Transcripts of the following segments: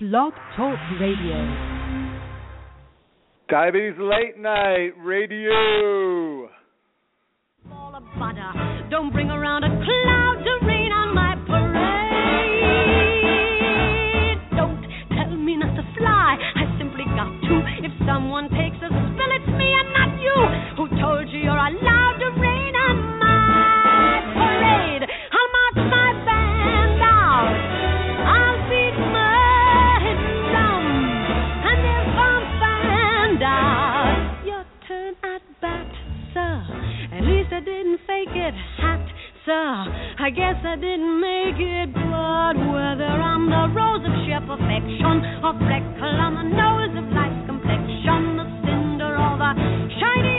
Blog Talk Radio. Diabetes Late Night Radio. All of butter. Don't bring around a cloud to rain on my parade. Don't tell me not to fly. I simply got to. If someone takes a spill, it's me and not you. Who told you you're allowed I guess I didn't make it, but whether I'm the rose of sheer perfection or freckle on the nose of life's complexion, the cinder or the shiny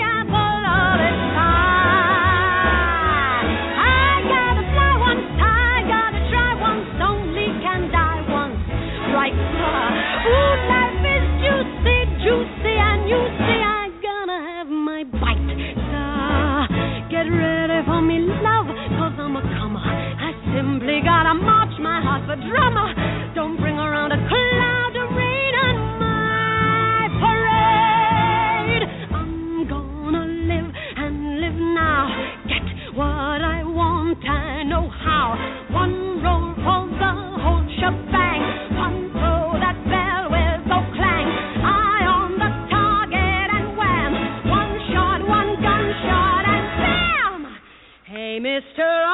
Mr.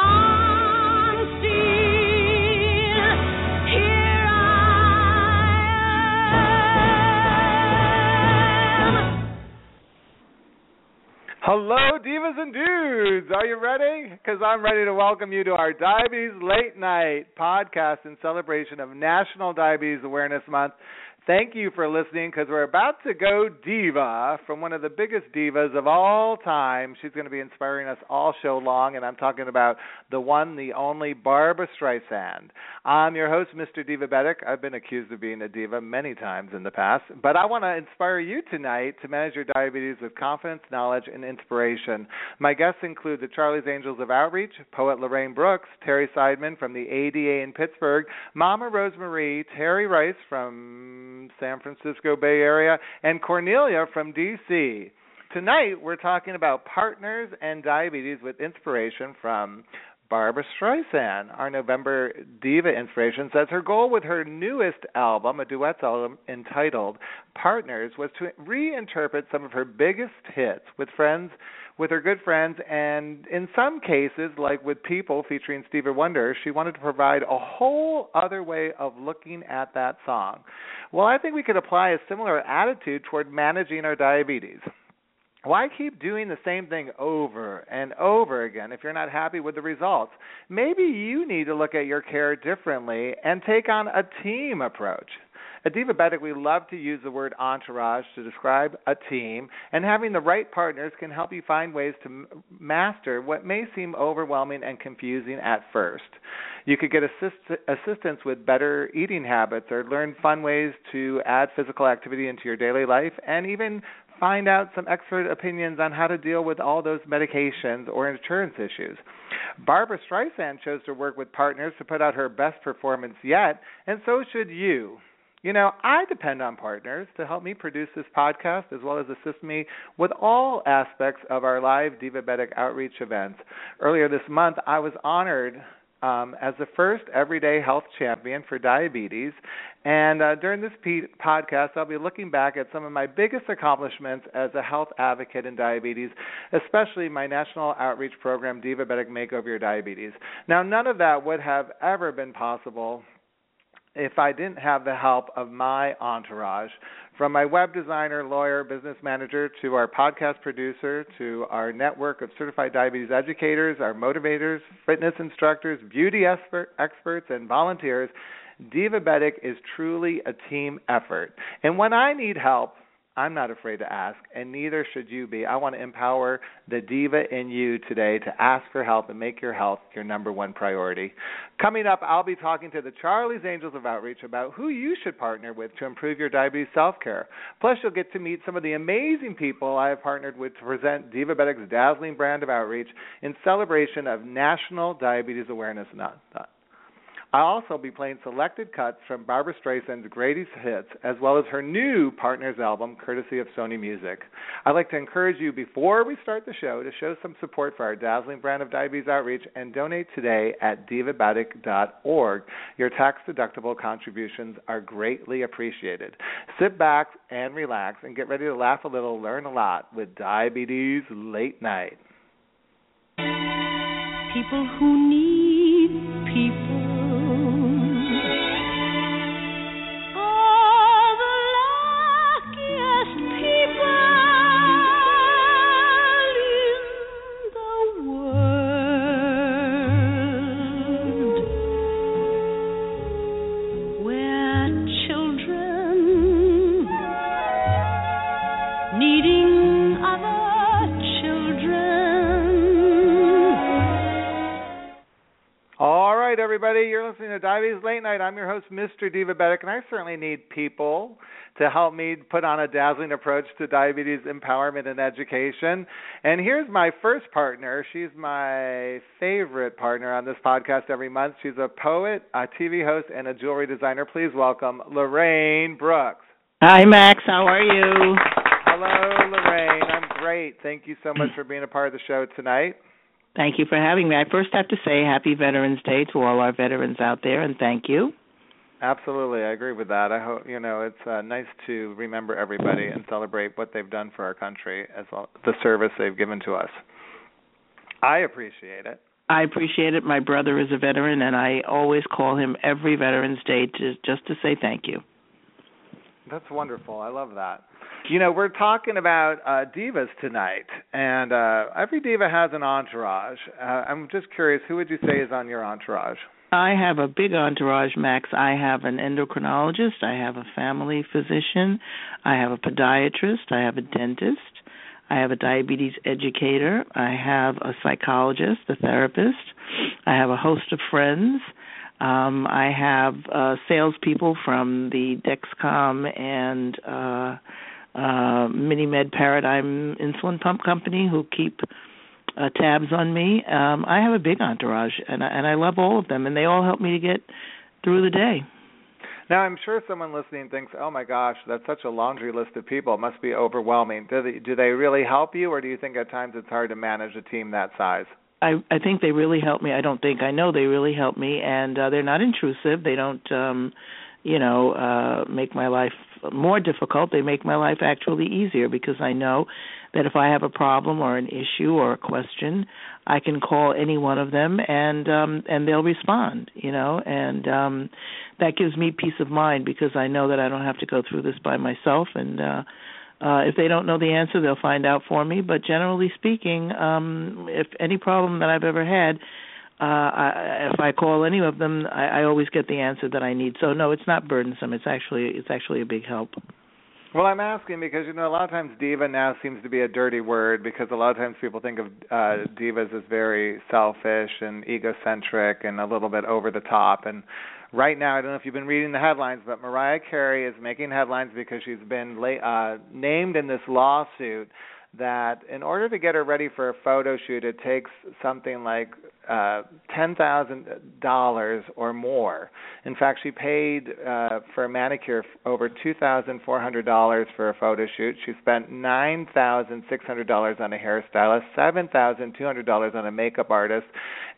Hello, divas and dudes. Are you ready? Because I'm ready to welcome you to our Diabetes Late Night podcast in celebration of National Diabetes Awareness Month. Thank you for listening because we're about to go diva from one of the biggest divas of all time. She's going to be inspiring us all show long, and I'm talking about the one, the only Barbra Streisand. I'm your host, Mr. Divabetic. I've been accused of being a diva many times in the past, but I want to inspire you tonight to manage your diabetes with confidence, knowledge, and inspiration. My guests include the Charlie's Angels of Outreach, poet Lorraine Brooks, Terry Seidman from the ADA in Pittsburgh, Mama Rosemarie, Terry Rice from San Francisco Bay Area, and Cornelia from DC. Tonight, we're talking about partners and diabetes with inspiration from Barbra Streisand. Our November Diva inspiration says her goal with her newest album, a duets album entitled Partners, was to reinterpret some of her biggest hits with friends with her good friends and in some cases like with people featuring Stevie Wonder she wanted to provide a whole other way of looking at that song well i think we could apply a similar attitude toward managing our diabetes why keep doing the same thing over and over again if you're not happy with the results? Maybe you need to look at your care differently and take on a team approach. At Divabetic, we love to use the word entourage to describe a team, and having the right partners can help you find ways to master what may seem overwhelming and confusing at first. You could get assist- assistance with better eating habits or learn fun ways to add physical activity into your daily life, and even find out some expert opinions on how to deal with all those medications or insurance issues. Barbra Streisand chose to work with partners to put out her best performance yet, and so should you. You know, I depend on partners to help me produce this podcast as well as assist me with all aspects of our live Divabetic outreach events. Earlier this month, I was honored um, as the first everyday health champion for diabetes. And uh, during this p- podcast, I'll be looking back at some of my biggest accomplishments as a health advocate in diabetes, especially my national outreach program, Divabetic Makeover Your Diabetes. Now, none of that would have ever been possible if I didn't have the help of my entourage, from my web designer, lawyer, business manager, to our podcast producer, to our network of certified diabetes educators, our motivators, fitness instructors, beauty expert, experts, and volunteers, Divabetic is truly a team effort. And when I need help, I'm not afraid to ask, and neither should you be. I want to empower the diva in you today to ask for help and make your health your number one priority. Coming up, I'll be talking to the Charlie's Angels of Outreach about who you should partner with to improve your diabetes self care. Plus, you'll get to meet some of the amazing people I have partnered with to present Divabetic's dazzling brand of outreach in celebration of National Diabetes Awareness Month. I'll also be playing selected cuts from Barbra Streisand's greatest hits, as well as her new Partners album, courtesy of Sony Music. I'd like to encourage you before we start the show to show some support for our dazzling brand of diabetes outreach and donate today at divabetic.org. Your tax-deductible contributions are greatly appreciated. Sit back and relax and get ready to laugh a little, learn a lot with Diabetes Late Night. People who need people to Diabetes Late Night. I'm your host, Mr. Divabetic, and I certainly need people to help me put on a dazzling approach to diabetes empowerment and education. And here's my first partner. She's my favorite partner on this podcast every month. She's a poet, a TV host, and a jewelry designer. Please welcome Lorraine Brooks. Hi, Max. How are you? Hello, Lorraine. I'm great. Thank you so much for being a part of the show tonight. Thank you for having me. I first have to say Happy Veterans Day to all our veterans out there, and thank you. Absolutely, I agree with that. I hope you know it's uh, nice to remember everybody and celebrate what they've done for our country as well the service they've given to us. I appreciate it. I appreciate it. My brother is a veteran, and I always call him every Veterans Day to, just to say thank you. That's wonderful. I love that. You know, we're talking about uh, divas tonight, and uh, every diva has an entourage. Uh, I'm just curious, who would you say is on your entourage? I have a big entourage, Max. I have an endocrinologist, I have a family physician, I have a podiatrist, I have a dentist, I have a diabetes educator, I have a psychologist, a therapist, I have a host of friends. Um, I have uh, salespeople from the Dexcom and uh, uh, MiniMed Paradigm insulin pump company who keep uh, tabs on me. Um, I have a big entourage, and I, and I love all of them, and they all help me to get through the day. Now, I'm sure someone listening thinks, "Oh my gosh, that's such a laundry list of people. It must be overwhelming." Do they, do they really help you, or do you think at times it's hard to manage a team that size? I I think they really help me. I don't think I know they really help me, and uh, they're not intrusive. They don't, um, you know, uh, make my life more difficult. They make my life actually easier because I know that if I have a problem or an issue or a question, I can call any one of them and um and they'll respond, you know, and um that gives me peace of mind because I know that I don't have to go through this by myself and uh uh if they don't know the answer they'll find out for me. But generally speaking um if any problem that I've ever had uh I, if I call any of them I, I always get the answer that I need. So no it's not burdensome. It's actually it's actually a big help. Well, I'm asking because you know a lot of times diva now seems to be a dirty word because a lot of times people think of uh divas as very selfish and egocentric and a little bit over the top and right now I don't know if you've been reading the headlines but Mariah Carey is making headlines because she's been la- uh named in this lawsuit that in order to get her ready for a photo shoot it takes something like uh ten thousand dollars or more. In fact, she paid uh for a manicure over two thousand four hundred dollars for a photo shoot. She spent nine thousand six hundred dollars on a hairstylist, seven thousand two hundred dollars on a makeup artist,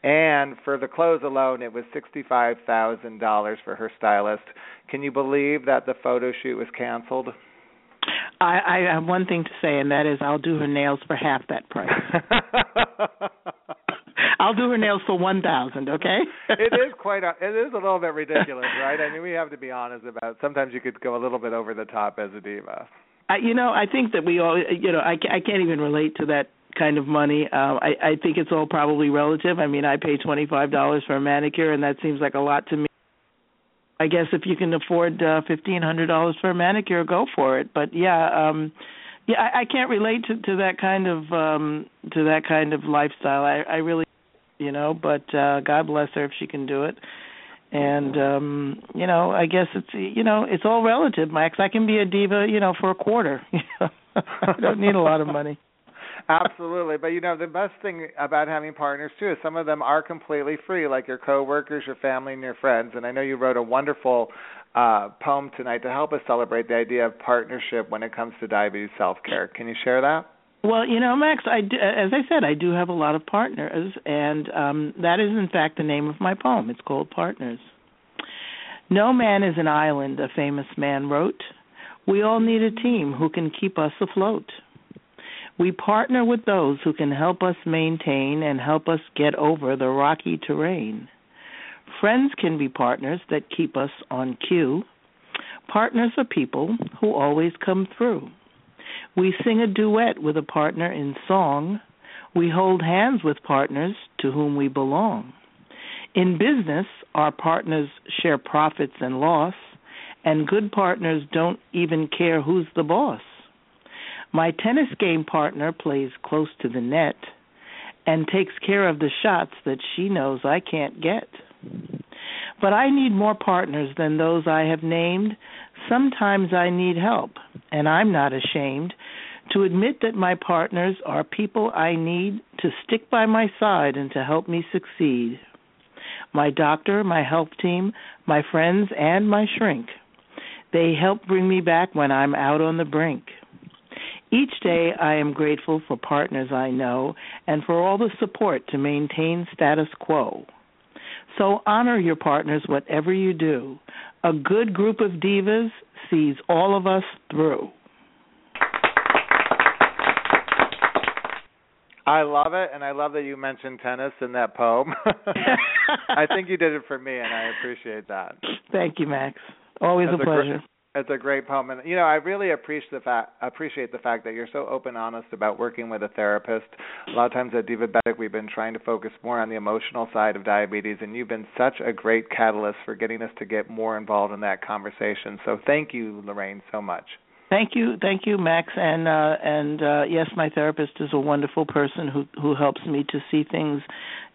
and for the clothes alone it was sixty five thousand dollars for her stylist. Can you believe that the photo shoot was canceled? I, I have one thing to say, and that is I'll do her nails for half that price. I'll do her nails for one thousand. Okay. it is quite a, it is a little bit ridiculous, right? I mean, we have to be honest about. It. Sometimes you could go a little bit over the top as a diva. I, you know, I think that we all, you know, I, I can't even relate to that kind of money. Uh, I, I think it's all probably relative. I mean, I pay twenty five dollars for a manicure, and that seems like a lot to me. I guess if you can afford uh, fifteen hundred dollars for a manicure, go for it. But yeah, um yeah, I, I can't relate to, to that kind of um to that kind of lifestyle. I, I really, you know, but uh God bless her if she can do it. And um, you know, I guess it's you know, it's all relative, Max. I can be a diva, you know, for a quarter. I don't need a lot of money. Absolutely, but you know the best thing about having partners too is some of them are completely free, like your coworkers, your family, and your friends. And I know you wrote a wonderful uh, poem tonight to help us celebrate the idea of partnership when it comes to diabetes self care. Can you share that? Well, you know, Max, I as I said, I do have a lot of partners, and um, that is in fact the name of my poem. It's called Partners. No man is an island, a famous man wrote. We all need a team who can keep us afloat. We partner with those who can help us maintain and help us get over the rocky terrain. Friends can be partners that keep us on cue. Partners are people who always come through. We sing a duet with a partner in song. We hold hands with partners to whom we belong. In business, our partners share profits and loss, and good partners don't even care who's the boss. My tennis game partner plays close to the net and takes care of the shots that she knows I can't get. But I need more partners than those I have named. Sometimes I need help, and I'm not ashamed to admit that my partners are people I need to stick by my side and to help me succeed. My doctor, my health team, my friends, and my shrink. They help bring me back when I'm out on the brink. Each day I am grateful for partners I know and for all the support to maintain status quo. So honor your partners whatever you do. A good group of divas sees all of us through. I love it, and I love that you mentioned tennis in that poem. I think you did it for me, and I appreciate that. Thank you, Max. Always That's a pleasure. It's a great poem, and you know I really appreciate the fact appreciate the fact that you're so open, honest about working with a therapist. A lot of times at Divabetic, we've been trying to focus more on the emotional side of diabetes, and you've been such a great catalyst for getting us to get more involved in that conversation. So thank you, Lorraine, so much. Thank you, thank you, Max, and uh, and uh, yes, my therapist is a wonderful person who who helps me to see things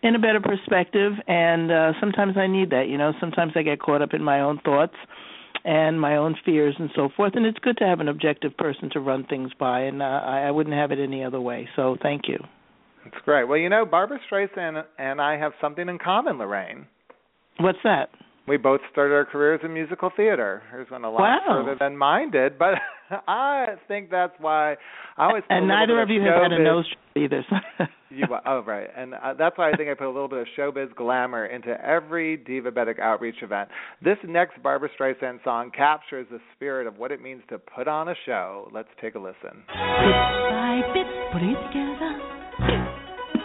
in a better perspective, and uh, sometimes I need that. You know, sometimes I get caught up in my own thoughts and my own fears and so forth, and it's good to have an objective person to run things by, and uh, I, I wouldn't have it any other way. So thank you. That's great. Well, you know, Barbra Streisand and I have something in common, Lorraine. What's that? We both started our careers in musical theater. Hers went a lot Wow. further than mine did, but I think that's why I always put and a little neither bit of you have had a nose job either. So. You, oh, right, and uh, that's why I think I put a little bit of showbiz glamour into every divabetic outreach event. This next Barbra Streisand song captures the spirit of what it means to put on a show. Let's take a listen. Bit by bit, putting it together.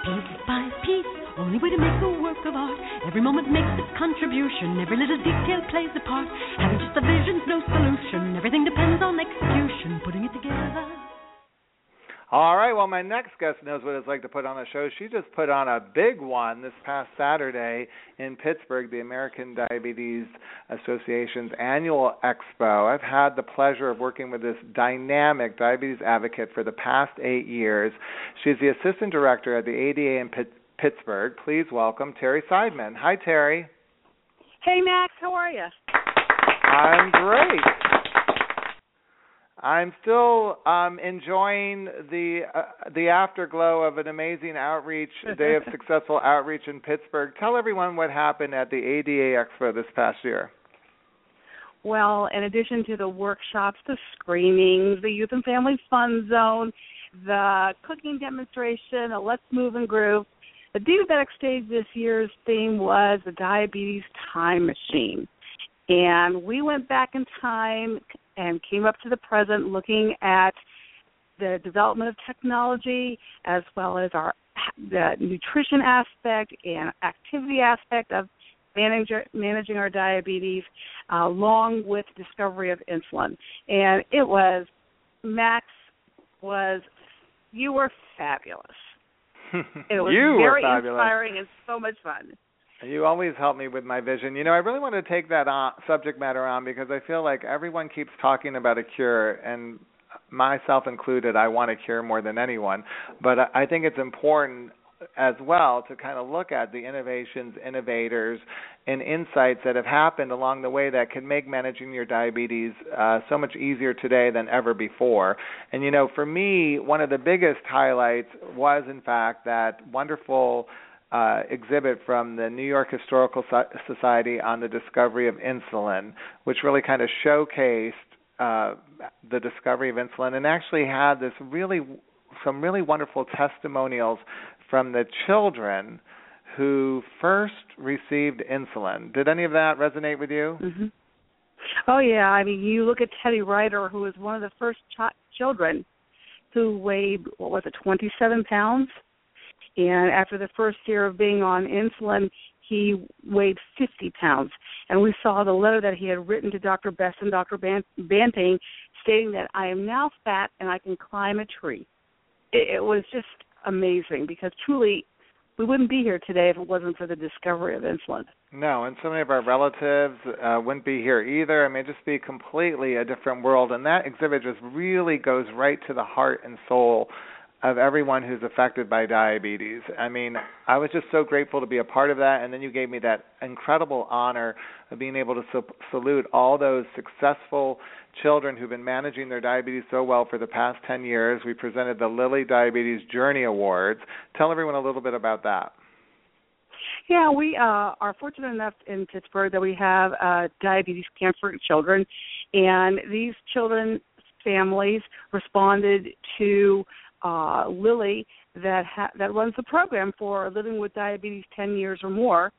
Piece by piece, only way to make a work of art. Every moment makes its contribution, every little detail plays a part. Having just a vision's no solution, everything depends on execution, putting it together. All right, well, my next guest knows what it's like to put on a show. She just put on a big one this past Saturday in Pittsburgh, the American Diabetes Association's annual expo. I've had the pleasure of working with this dynamic diabetes advocate for the past eight years. She's the assistant director at the ADA in Pitt- Pittsburgh. Please welcome Terry Seidman. Hi, Terry. Hey Max, how are you? I'm great. I'm still um, enjoying the uh, the afterglow of an amazing outreach day of successful outreach in Pittsburgh. Tell everyone what happened at the ADA Expo this past year. Well, in addition to the workshops, the screenings, the youth and family fun zone, the cooking demonstration, the Let's Move and Groove, the Diabetic Stage this year's theme was the Diabetes Time Machine. And we went back in time and came up to the present looking at the development of technology as well as our the nutrition aspect and activity aspect of manage, managing our diabetes uh, along with discovery of insulin. And it was Max was you were fabulous. It was you very inspiring and so much fun. You always help me with my vision. You know, I really want to take that on, subject matter on because I feel like everyone keeps talking about a cure, and myself included, I want a cure more than anyone. But I I think it's important as well to kind of look at the innovations, innovators, and insights that have happened along the way that can make managing your diabetes uh, so much easier today than ever before. And you know, for me, one of the biggest highlights was, in fact, that wonderful. Uh, exhibit from the New York Historical Society on the discovery of insulin, which really kind of showcased uh, the discovery of insulin and actually had this really some really wonderful testimonials from the children who first received insulin. Did any of that resonate with you? Mm-hmm. Oh yeah, I mean, you look at Teddy Ryder, who was one of the first ch- children who weighed what was it, 27 pounds, and after the first year of being on insulin, he weighed 50 pounds. And we saw the letter that he had written to Dr. Best and Dr. Banting stating that I am now fat and I can climb a tree. It, it was just amazing because truly we wouldn't be here today if it wasn't for the discovery of insulin. No, and so many of our relatives uh, wouldn't be here either. I mean, just be completely a different world. And that exhibit just really goes right to the heart and soul of everyone who's affected by diabetes. I mean, I was just so grateful to be a part of that, and then you gave me that incredible honor of being able to salute all those successful children who've been managing their diabetes so well for the past 10 years. We presented the Lilly Diabetes Journey Awards. Tell everyone a little bit about that. Yeah, we uh, are fortunate enough in Pittsburgh that we have uh, diabetes cancer children, and these children families responded to uh, Lilly that ha- that runs the program for living with diabetes 10 years or more,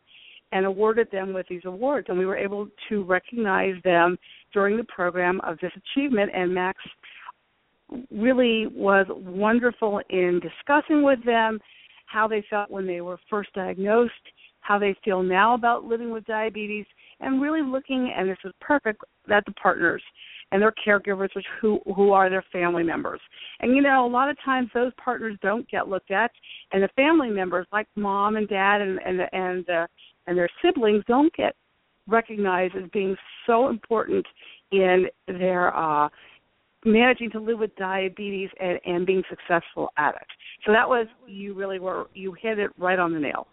and awarded them with these awards. And we were able to recognize them during the program of this achievement. And Max really was wonderful in discussing with them how they felt when they were first diagnosed, how they feel now about living with diabetes, and really looking, and this is perfect, at the partners and their caregivers, which who who are their family members. And you know, a lot of times those partners don't get looked at, and the family members, like mom and dad and and and uh, and their siblings, don't get recognized as being so important in their uh managing to live with diabetes and, and being successful at it. So that was you really were you hit it right on the nail.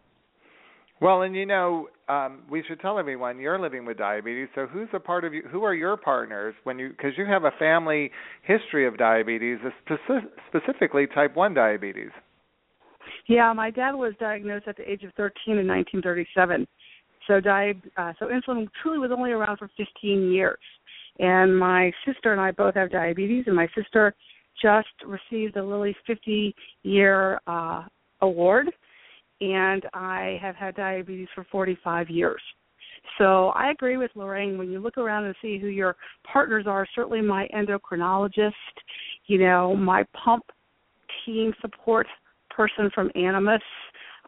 Well, and you know, um, we should tell everyone you're living with diabetes. So who's a part of you? Who are your partners when you? Because you have a family history of diabetes, specific, specifically type one diabetes. Yeah, my dad was diagnosed at the age of 13 in 1937. So di- uh, so insulin truly was only around for 15 years. And my sister and I both have diabetes, and my sister just received the Lilly 50 year uh, award and I have had diabetes for 45 years. So I agree with Lorraine. When you look around and see who your partners are, certainly my endocrinologist, you know, my pump team support person from Animas.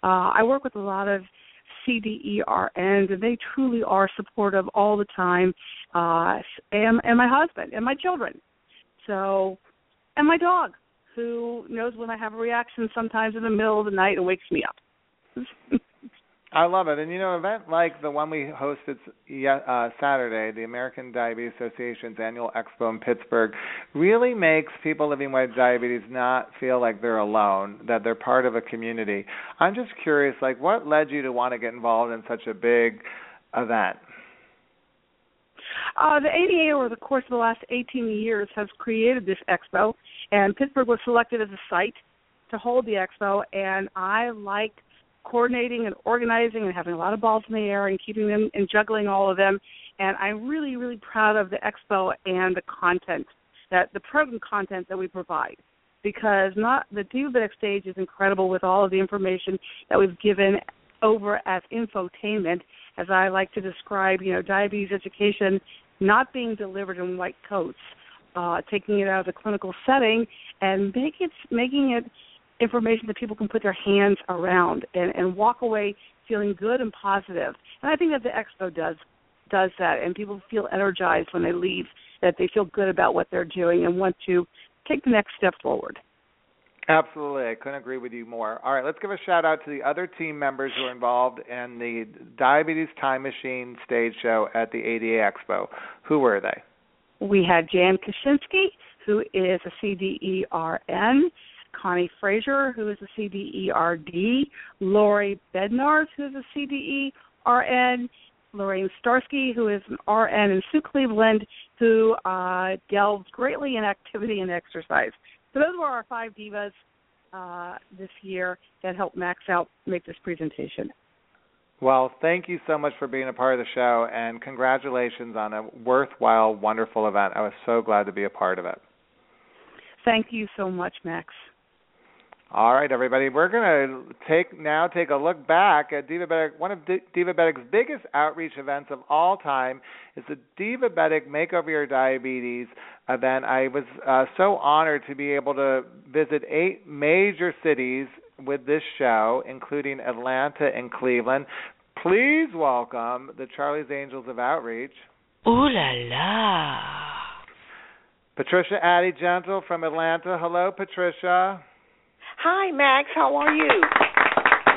Uh, I work with a lot of CDE RNs, and they truly are supportive all the time. Uh, and, and my husband and my children. So, and my dog, who knows when I have a reaction sometimes in the middle of the night and wakes me up. I love it, and you know, an event like the one we hosted uh, Saturday, the American Diabetes Association's annual expo in Pittsburgh, really makes people living with diabetes not feel like they're alone, that they're part of a community. I'm just curious, like, what led you to want to get involved in such a big event? Uh, the ADA, over the course of the last 18 years, has created this expo, and Pittsburgh was selected as a site to hold the expo. And I liked coordinating and organizing and having a lot of balls in the air and keeping them and juggling all of them. And I'm really, really proud of the expo and the content that the program content that we provide. Because not the diabetic stage is incredible with all of the information that we've given over as infotainment, as I like to describe, you know, diabetes education not being delivered in white coats, uh, taking it out of the clinical setting and make it, making it information that people can put their hands around and, and walk away feeling good and positive. And I think that the expo does does that, and people feel energized when they leave. That they feel good about what they're doing and want to take the next step forward. Absolutely, I couldn't agree with you more. All right, let's give a shout out to the other team members who are involved in the Diabetes Time Machine stage show at the ADA Expo. Who were they? We had Jan Kaczynski, who is a CDE RN Connie Frazier, who is a CDE RD, Lori Bednarz, who is a CDE RN, Lorraine Starsky, who is an RN, and Sue Cleveland, who uh, delves greatly in activity and exercise. So those were our five divas uh, this year that helped Max out make this presentation. Well, thank you so much for being a part of the show, and congratulations on a worthwhile, wonderful event. I was so glad to be a part of it. Thank you so much, Max. All right, everybody. We're going to take now take a look back at Diva Divabetic. One of D- Divabetic's biggest outreach events of all time is the Divabetic Makeover Your Diabetes event. I was uh, so honored to be able to visit eight major cities with this show, including Atlanta and Cleveland. Please welcome the Charlie's Angels of Outreach. Ooh la la. Patricia Addy Gentle from Atlanta. Hello, Patricia. Hi, Max. How are you?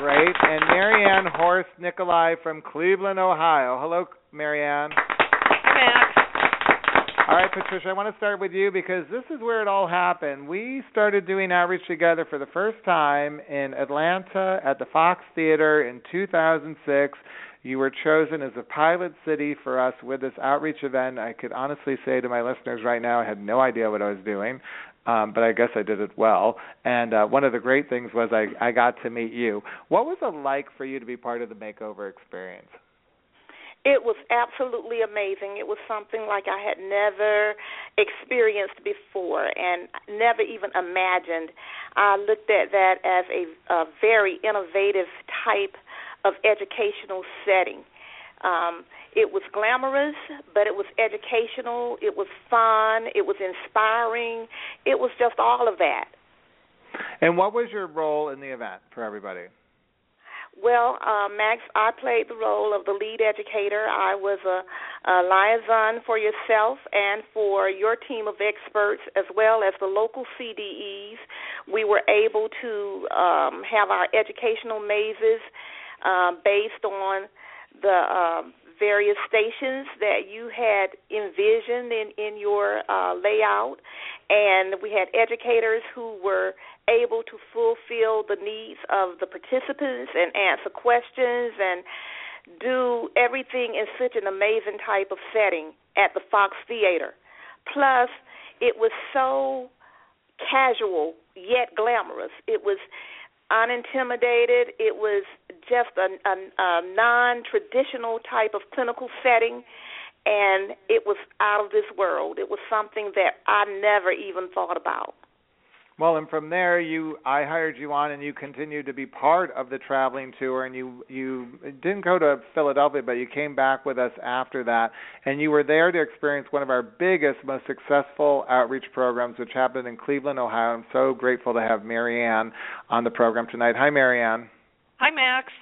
Great. And Marianne Horst Nikolai from Cleveland, Ohio. Hello, Marianne. Hi, Max. All right, Patricia, I want to start with you because this is where it all happened. We started doing outreach together for the first time in Atlanta at the Fox Theater in 2006. You were chosen as a pilot city for us with this outreach event. I could honestly say to my listeners right now, I had no idea what I was doing um, but I guess I did it well. And uh, one of the great things was I, I got to meet you. What was it like for you to be part of the makeover experience? It was absolutely amazing. It was something like I had never experienced before and never even imagined. I looked at that as a, a very innovative type of educational setting. Um, it was glamorous, but it was educational. It was fun. It was inspiring. It was just all of that. And what was your role in the event for everybody? Well, uh, Max, I played the role of the lead educator. I was a, a liaison for yourself and for your team of experts, as well as the local CDEs. We were able to um, have our educational mazes uh, based on the um, various stations that you had envisioned in in your uh, layout, and we had educators who were able to fulfill the needs of the participants and answer questions and do everything in such an amazing type of setting at the Fox Theater. Plus, it was so casual yet glamorous. It was unintimidated. It was just a, a, a non-traditional type of clinical setting, and it was out of this world. It was something that I never even thought about. Well, and from there, you I hired you on, and you continued to be part of the traveling tour. And you you didn't go to Philadelphia, but you came back with us after that, and you were there to experience one of our biggest, most successful outreach programs, which happened in Cleveland, Ohio. I'm so grateful to have Marianne on the program tonight. Hi, Marianne. Hi, Max.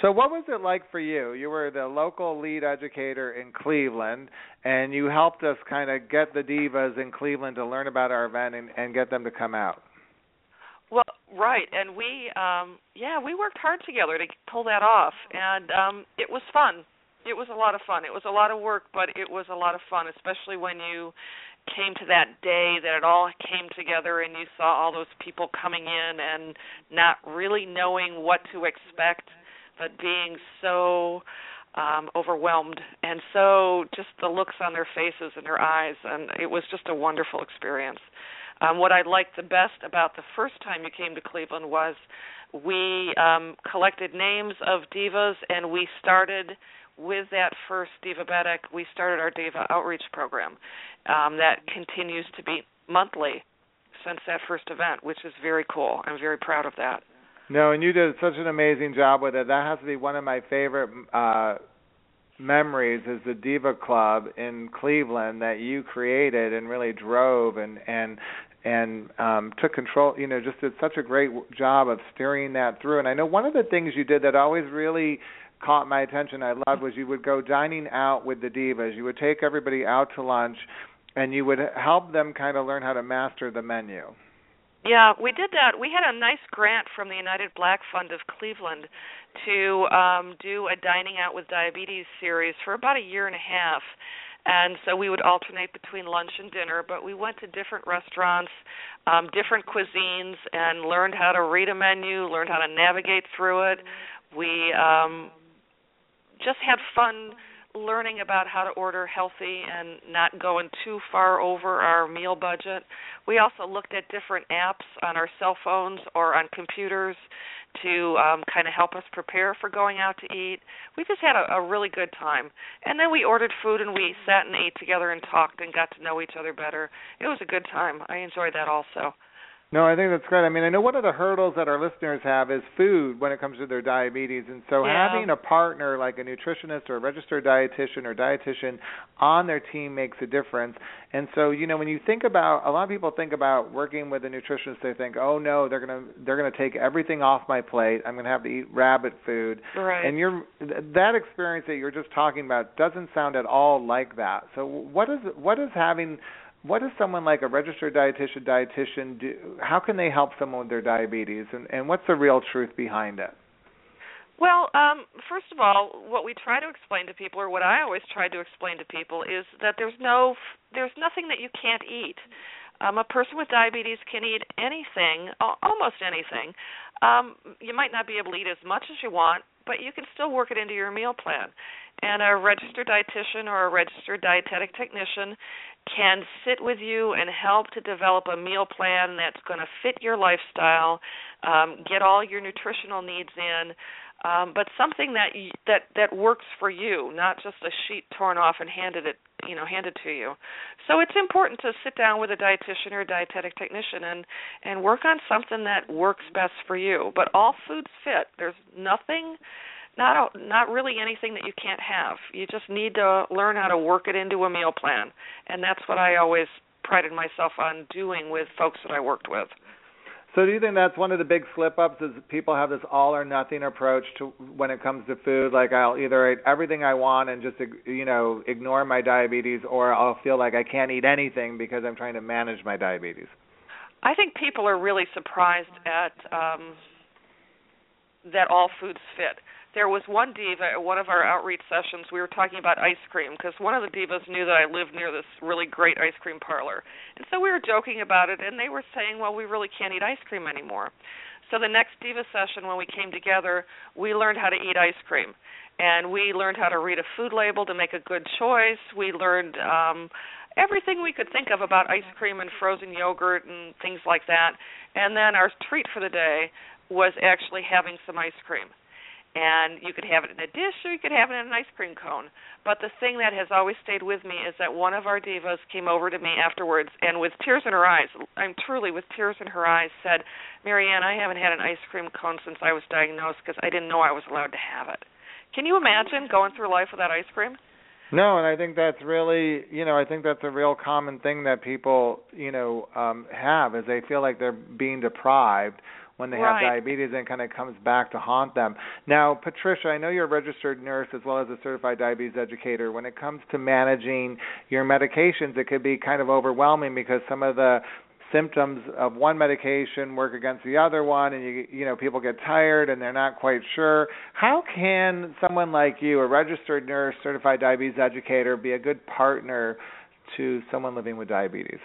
So, what was it like for you? You were the local lead educator in Cleveland, and you helped us kind of get the divas in Cleveland to learn about our event and, and get them to come out. Well, right, and we, um, yeah, we worked hard together to pull that off, and um, it was fun. It was a lot of fun. It was a lot of work, but it was a lot of fun, especially when you came to that day that it all came together and you saw all those people coming in and not really knowing what to expect but being so um overwhelmed and so just the looks on their faces and their eyes and it was just a wonderful experience. Um what i liked the best about the first time you came to cleveland was we um collected names of divas and we started with that first divabetic we started our diva outreach program um that continues to be monthly since that first event which is very cool. I'm very proud of that no, and you did such an amazing job with it. That has to be one of my favorite uh memories is the Diva Club in Cleveland that you created and really drove and and and um took control, you know, just did such a great job of steering that through. And I know one of the things you did that always really caught my attention I loved was you would go dining out with the divas. You would take everybody out to lunch and you would help them kind of learn how to master the menu. Yeah, we did that. We had a nice grant from the United Black Fund of Cleveland to um do a dining out with diabetes series for about a year and a half. and so we would alternate between lunch and dinner. But we went to different restaurants, um, different cuisines, and learned how to read a menu, learned how to navigate through it. We um, just had fun learning about how to order healthy and not going too far over our meal budget. We also looked at different apps on our cell phones or on computers to um kind of help us prepare for going out to eat. We just had a, a really good time. And then we ordered food and we sat and ate together and talked and got to know each other better. It was a good time. I enjoyed that also. No, I think that's great. I mean, I know one of the hurdles that our listeners have is food when it comes to their diabetes, and so Yeah. having a partner like a nutritionist or a registered dietitian or dietitian on their team makes a difference. And so, you know, when you think about a lot of people think about working with a nutritionist, they think, "Oh no, they're going to they're going to take everything off my plate. I'm going to have to eat rabbit food." Right. And you're that experience that you're just talking about doesn't sound at all like that. So, what is what is having what does someone like a registered dietitian dietitian do how can they help someone with their diabetes and and what's the real truth behind it Well, um, first of all, what we try to explain to people, or what I always try to explain to people, is that there's no, there's nothing that you can't eat. Um, a person with diabetes can eat anything, almost anything. Um, you might not be able to eat as much as you want, but you can still work it into your meal plan. And a registered dietitian or a registered dietetic technician can sit with you and help to develop a meal plan that's going to fit your lifestyle, um, get all your nutritional needs in, um, but something that y- that that works for you, not just a sheet torn off and handed it, you know, handed to you. So it's important to sit down with a dietitian or a dietetic technician and and work on something that works best for you. But all foods fit. There's nothing not a, not really anything that you can't have. You just need to learn how to work it into a meal plan, and that's what I always prided myself on doing with folks that I worked with. So do you think that's one of the big slip ups is people have this all or nothing approach to when it comes to food like I'll either eat everything I want and just you know ignore my diabetes or I'll feel like I can't eat anything because I'm trying to manage my diabetes I think people are really surprised at um that all foods fit. There was one diva at one of our outreach sessions. We were talking about ice cream because one of the divas knew that I lived near this really great ice cream parlor, and so we were joking about it. And they were saying, "Well, we really can't eat ice cream anymore." So the next diva session, when we came together, we learned how to eat ice cream, and we learned how to read a food label to make a good choice. We learned um everything we could think of about ice cream and frozen yogurt and things like that. And then our treat for the day was actually having some ice cream. And you could have it in a dish or you could have it in an ice cream cone. But the thing that has always stayed with me is that one of our divas came over to me afterwards and with tears in her eyes, I'm truly with tears in her eyes, said, Marianne, I haven't had an ice cream cone since I was diagnosed because I didn't know I was allowed to have it. Can you imagine going through life without ice cream? No, and I think that's really, you know, I think that's a real common thing that people, you know, um have is they feel like they're being deprived when they Right. have diabetes and kind of comes back to haunt them. Now, Patricia, I know you're a registered nurse as well as a certified diabetes educator. When it comes to managing your medications, it could be kind of overwhelming because some of the symptoms of one medication work against the other one and you you know people get tired and they're not quite sure how can someone like you a registered nurse certified diabetes educator be a good partner to someone living with diabetes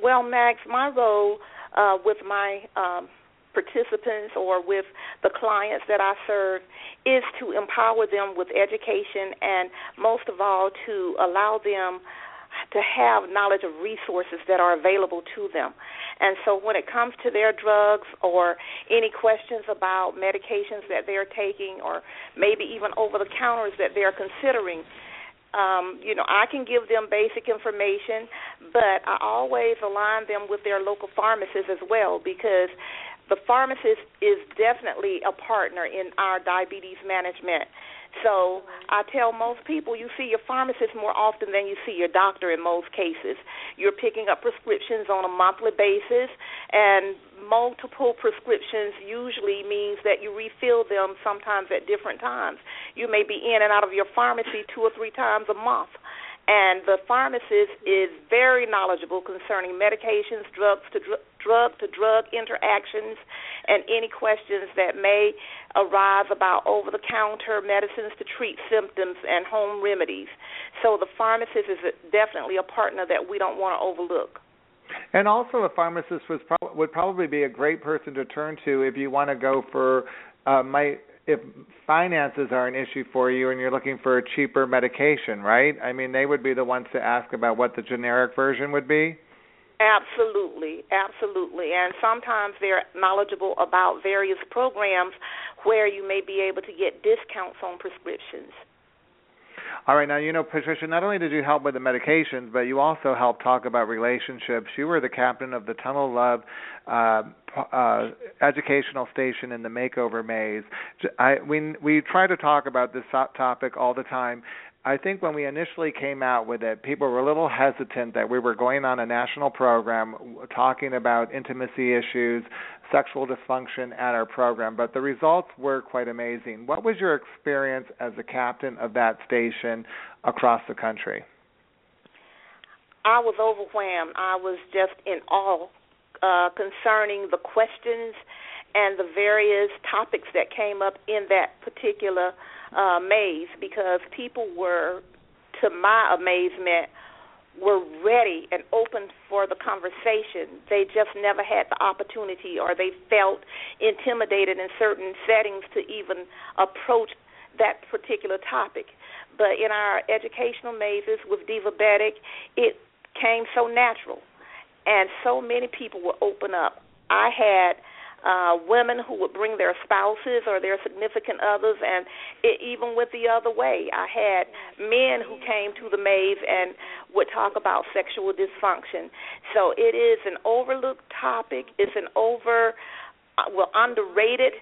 Well, Max, my role uh, with my um, participants or with the clients that I serve is to empower them with education and, most of all, to allow them to have knowledge of resources that are available to them. And so when it comes to their drugs or any questions about medications that they're taking or maybe even over the counters that they're considering, um, you know, I can give them basic information, but I always align them with their local pharmacist as well because the pharmacist is definitely a partner in our diabetes management. So I tell most people you see your pharmacist more often than you see your doctor in most cases. You're picking up prescriptions on a monthly basis, and multiple prescriptions usually means that you refill them sometimes at different times. You may be in and out of your pharmacy two or three times a month. And the pharmacist is very knowledgeable concerning medications, drugs to dr- drug to drug interactions and any questions that may arise about over the counter medicines to treat symptoms and home remedies. So the pharmacist is definitely a partner that we don't want to overlook. And also, a pharmacist was pro- would probably be a great person to turn to if you want to go for uh, my if finances are an issue for you and you're looking for a cheaper medication, right? I mean, they would be the ones to ask about what the generic version would be. Absolutely, absolutely. And sometimes they're knowledgeable about various programs where you may be able to get discounts on prescriptions. All right, now you know, Patricia. Not only did you help with the medications, but you also helped talk about relationships. You were the captain of the Tunnel Love uh, uh, educational station in the Makeover Maze. I, we we try to talk about this topic all the time. I think when we initially came out with it, people were a little hesitant that we were going on a national program talking about intimacy issues, sexual dysfunction at our program, but the results were quite amazing. What was your experience as a captain of that station across the country? I was overwhelmed. I was just in awe uh, concerning the questions and the various topics that came up in that particular uh, maze because people were, to my amazement, were ready and open for the conversation. They just never had the opportunity or they felt intimidated in certain settings to even approach that particular topic. But in our educational mazes with Divabetic, it came so natural and so many people were open up. I had uh, women who would bring their spouses or their significant others, and it even went the other way. I had men who came to the maze and would talk about sexual dysfunction. So it is an overlooked topic. It's an over, uh, well, underrated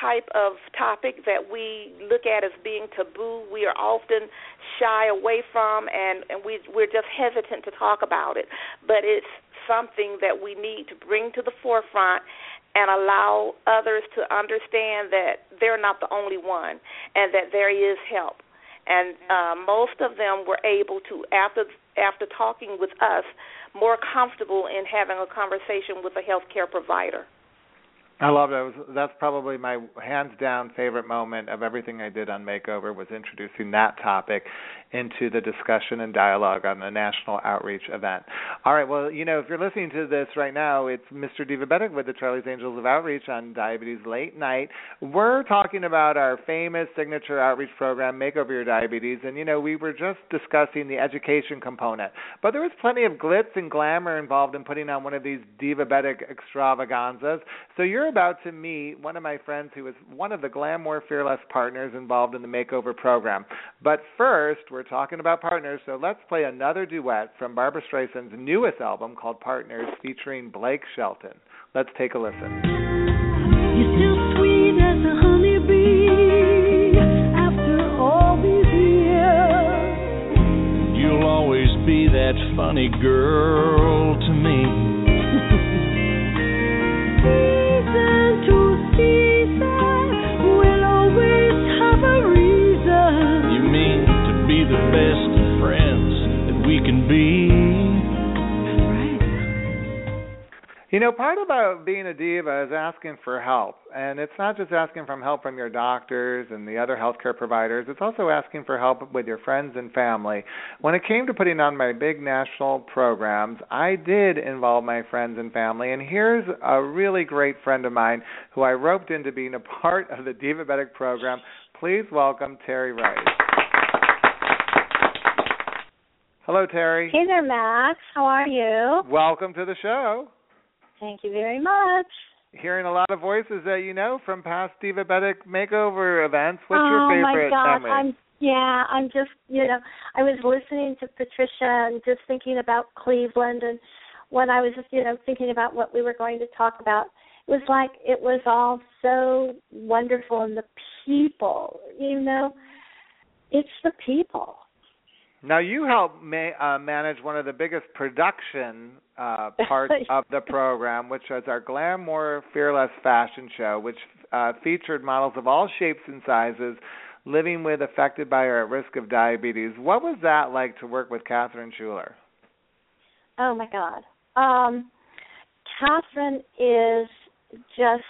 type of topic that we look at as being taboo. We are often shy away from, and and we we're just hesitant to talk about it. But it's something that we need to bring to the forefront and allow others to understand that they're not the only one and that there is help. And uh, most of them were able to, after after talking with us, more comfortable in having a conversation with a healthcare provider. I love it. That's probably my hands down favorite moment of everything I did on Makeover was introducing that topic into the discussion and dialogue on the national outreach event. All right, well, you know, if you're listening to this right now, it's Mr. Divabetic with the Charlie's Angels of Outreach on Diabetes Late Night. We're talking about our famous signature outreach program, Makeover Your Diabetes, and you know, we were just discussing the education component, but there was plenty of glitz and glamour involved in putting on one of these Divabetic extravaganzas. So you're about to meet one of my friends who is one of the Glamour Fearless partners involved in the Makeover program. But first, we're talking about partners, so let's play another duet from Barbra Streisand's newest album called Partners featuring Blake Shelton. Let's take a listen. You're still sweet as a honeybee after all these years. You'll always be that funny girl to me. You know, part about being a diva is asking for help. And it's not just asking for help from your doctors and the other healthcare providers, it's also asking for help with your friends and family. When it came to putting on my big national programs, I did involve my friends and family. And here's a really great friend of mine who I roped into being a part of the diva Divabetic program. Please welcome Terry Rice. Hello, Terry. Hey there, Max. How are you? Welcome to the show. Thank you very much. Hearing a lot of voices that you know from past Divabetic makeover events. What's oh your favorite Oh my gosh. I'm yeah, I'm just you know, I was listening to Patricia and just thinking about Cleveland and when I was just you know thinking about what we were going to talk about. It was like it was all so wonderful and the people, you know, it's the people. Now you help ma- uh, manage one of the biggest production uh, parts of the program, which was our Glamour Fearless fashion show, which uh, featured models of all shapes and sizes living with affected by or at risk of diabetes. What was that like to work with Catherine Schuler? Oh my God. Um Catherine is just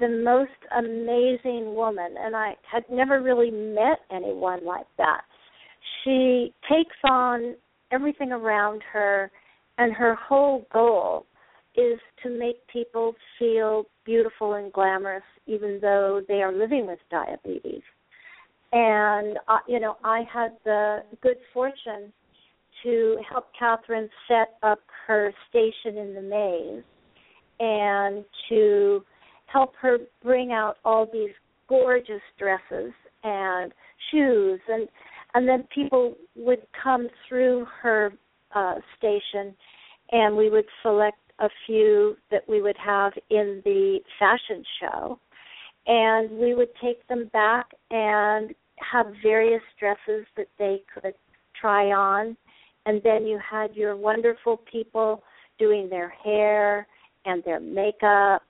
the most amazing woman, and I had never really met anyone like that. She takes on everything around her, and her whole goal is to make people feel beautiful and glamorous, even though they are living with diabetes. And uh, you know, I had the good fortune to help Catherine set up her station in the maze and to help her bring out all these gorgeous dresses and shoes and and then people would come through her uh station and we would select a few that we would have in the fashion show and we would take them back and have various dresses that they could try on and then you had your wonderful people doing their hair and their makeup.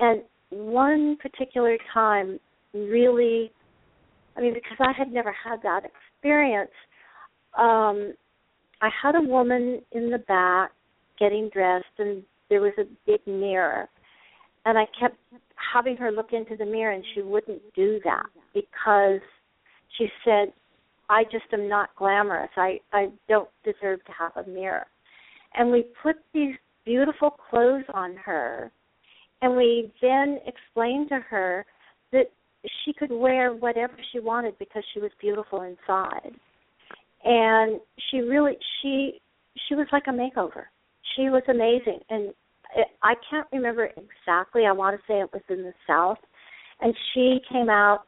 And one particular time really I mean because I had never had that experience um I had a woman in the back getting dressed and there was a big mirror and I kept having her look into the mirror and she wouldn't do that because she said I just am not glamorous. I I don't deserve to have a mirror. And we put these beautiful clothes on her and we then explained to her that she could wear whatever she wanted because she was beautiful inside. And she really she she was like a makeover. She was amazing and I can't remember exactly. I want to say it was in the south and she came out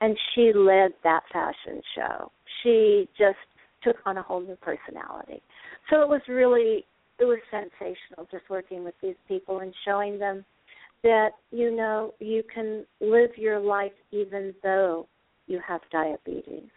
and she led that fashion show. She just took on a whole new personality. So it was really it was sensational just working with these people and showing them that you know you can live your life even though you have diabetes.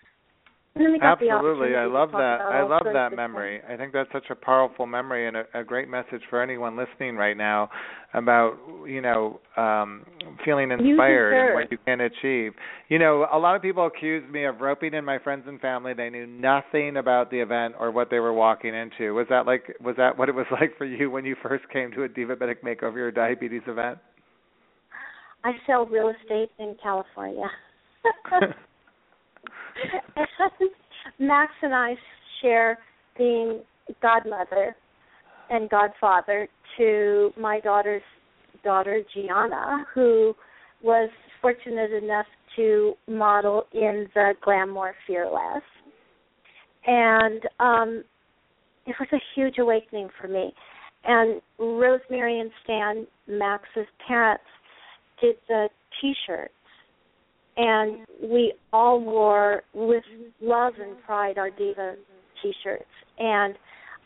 Absolutely, I love that. I love that memory. I think that's such a powerful memory and a, a great message for anyone listening right now about you know um feeling inspired and what you can achieve. You know, a lot of people accuse me of roping in my friends and family. They knew nothing about the event or what they were walking into. Was that like was that what it was like for you when you first came to a Divabetic Makeover or diabetes event? I sell real estate in California. Max and I share being godmother and godfather to my daughter's daughter Gianna, who was fortunate enough to model in the Glamour Fearless. And um it was a huge awakening for me. And Rosemary and Stan, Max's parents, did the T-shirts. And we all wore with love and pride our diva t-shirts. And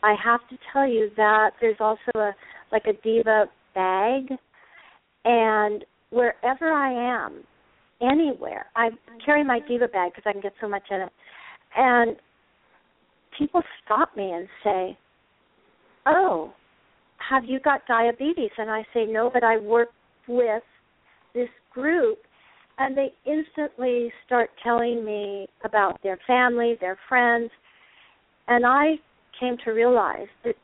i have to tell you that there's also a like a diva bag. And wherever i am anywhere i carry my diva bag because i can get so much in it. And people stop me and say oh have you got diabetes? And i say no but i work with this group and they instantly start telling me about their family, their friends, and I came to realize that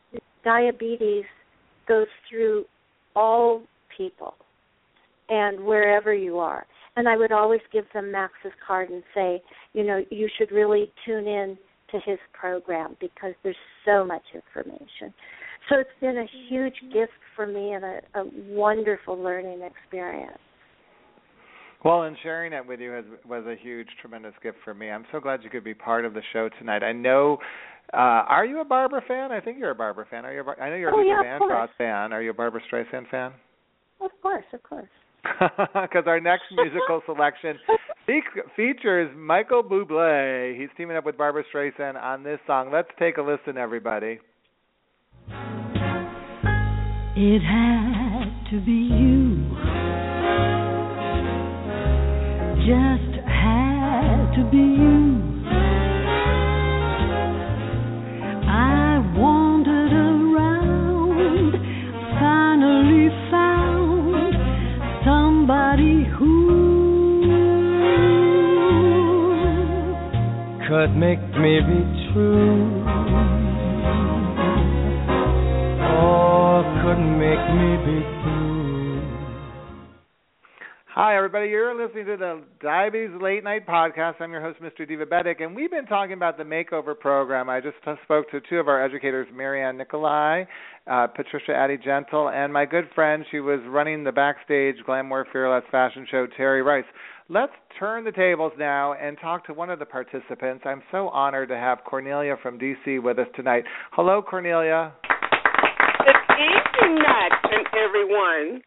diabetes goes through all people and wherever you are. And I would always give them Max's card and say, you know, you should really tune in to his program because there's so much information. So it's been a huge mm-hmm. gift for me and a, a wonderful learning experience. Well, and sharing it with you has, was a huge, tremendous gift for me. I'm so glad you could be part of the show tonight. I know. Uh, are you a Barbra fan? I think you're a Barbra fan. Are you? A, I know you're a oh, Luther yeah, Vandross fan. Are you a Barbra Streisand fan? Of course, of course. Because our next musical selection fe- features Michael Bublé. He's teaming up with Barbra Streisand on this song. Let's take a listen, everybody. It had to be you just had to be you. I wandered around, finally found somebody who could make me be true. Or could make me be Hi, everybody. You're listening to the Diabetes Late Night Podcast. I'm your host, Mr. Divabetic, and we've been talking about the makeover program. I just spoke to two of our educators, Marianne Nicolai, uh, Patricia Addy Gentle, and my good friend, she was running the backstage Glamour Fearless fashion show, Terry Rice. Let's turn the tables now and talk to one of the participants. I'm so honored to have Cornelia from DC with us tonight. Hello, Cornelia. Good evening, everyone.